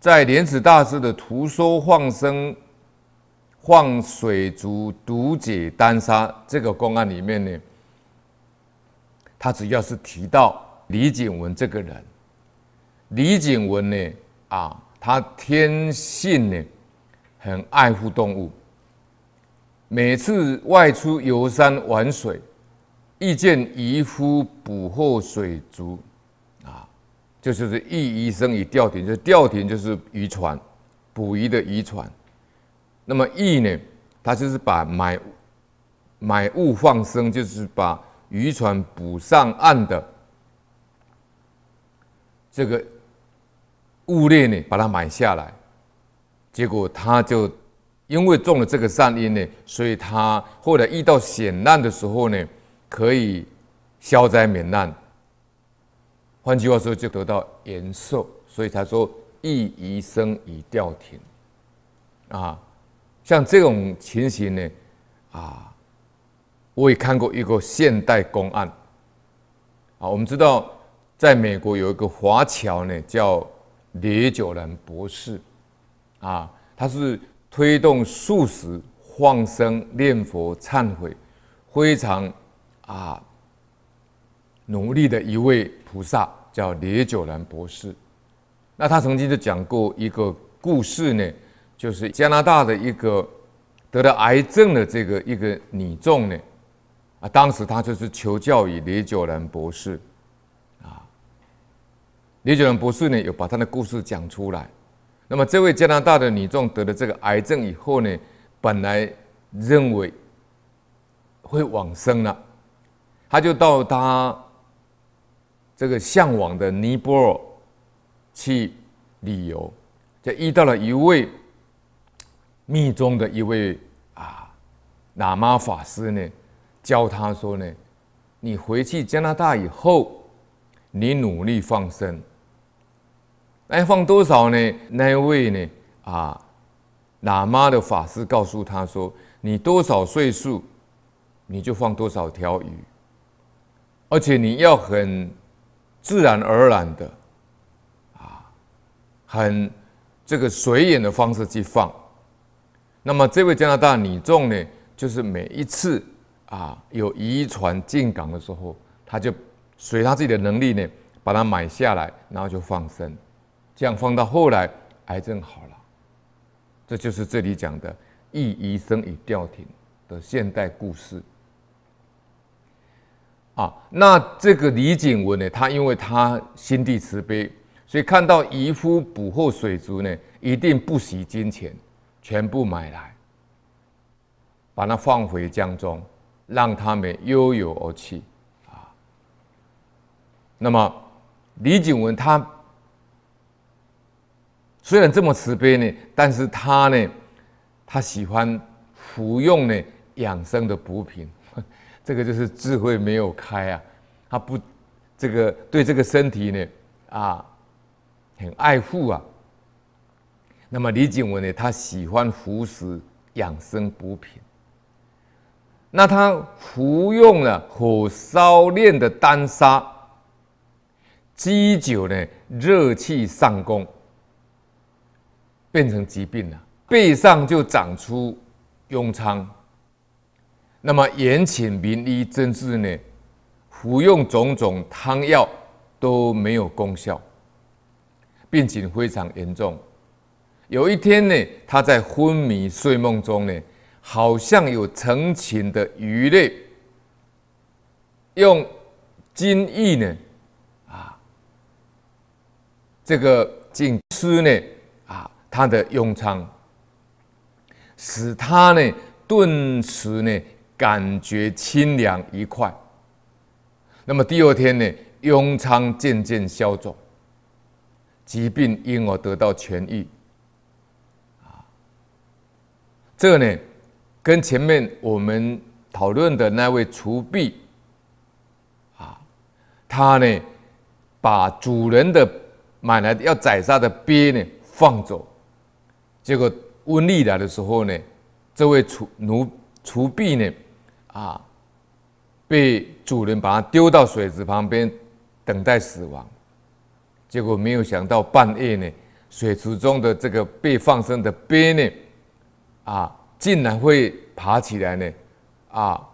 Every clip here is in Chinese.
在莲池大师的图说放生放水族毒解丹砂这个公案里面呢，他主要是提到李景文这个人。李景文呢，啊，他天性呢很爱护动物，每次外出游山玩水，遇见渔夫捕获水族，就是“一鱼生以钓艇”，就是钓艇就是渔船，捕鱼的渔船。那么“义”呢，他就是把买买物放生，就是把渔船捕上岸的这个。物类呢，把它买下来，结果他就因为种了这个善因呢，所以他后来遇到险难的时候呢，可以消灾免难。换句话说，就得到延寿，所以才说一鱼生以吊停。啊，像这种情形呢，啊，我也看过一个现代公案。啊，我们知道在美国有一个华侨呢，叫。李九兰博士，啊，他是推动素食、放生、念佛、忏悔，非常啊努力的一位菩萨，叫李九兰博士。那他曾经就讲过一个故事呢，就是加拿大的一个得了癌症的这个一个女众呢，啊，当时他就是求教于李九兰博士。啊李九兰博士呢，有把他的故事讲出来。那么，这位加拿大的女众得了这个癌症以后呢，本来认为会往生了，他就到他这个向往的尼泊尔去旅游，就遇到了一位密宗的一位啊喇嘛法师呢，教他说呢，你回去加拿大以后。你努力放生，那放多少呢？那位呢？啊，喇嘛的法师告诉他说：“你多少岁数，你就放多少条鱼，而且你要很自然而然的，啊，很这个随缘的方式去放。那么这位加拿大女众呢，就是每一次啊有渔船进港的时候，他就。随他自己的能力呢，把它买下来，然后就放生，这样放到后来，癌症好了。这就是这里讲的“一医生与吊艇”的现代故事。啊，那这个李景文呢，他因为他心地慈悲，所以看到渔夫捕获水族呢，一定不惜金钱，全部买来，把它放回江中，让他们悠游而去。啊那么，李景文他虽然这么慈悲呢，但是他呢，他喜欢服用呢养生的补品，这个就是智慧没有开啊，他不这个对这个身体呢啊很爱护啊。那么李景文呢，他喜欢服食养生补品，那他服用了火烧炼的丹砂。积久呢，热气上攻，变成疾病了，背上就长出痈疮。那么延请名医诊治呢，服用种种汤药都没有功效，病情非常严重。有一天呢，他在昏迷睡梦中呢，好像有成群的鱼类用金翼呢。啊这个紧吃呢，啊，他的痈疮，使他呢顿时呢感觉清凉愉快。那么第二天呢，痈疮渐渐消肿，疾病因而得到痊愈。啊，这个呢，跟前面我们讨论的那位厨婢，啊，他呢把主人的。买来的要宰杀的鳖呢，放走，结果瘟疫来的时候呢，这位厨奴厨婢呢，啊，被主人把它丢到水池旁边，等待死亡。结果没有想到半夜呢，水池中的这个被放生的鳖呢，啊，竟然会爬起来呢，啊，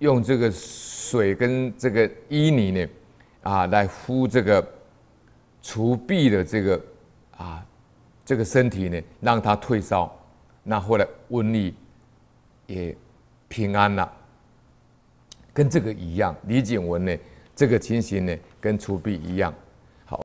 用这个水跟这个淤泥呢，啊，来敷这个池壁的这个啊，这个身体呢，让它退烧，那后来瘟疫也平安了。跟这个一样，李景文呢，这个情形呢，跟出币一样。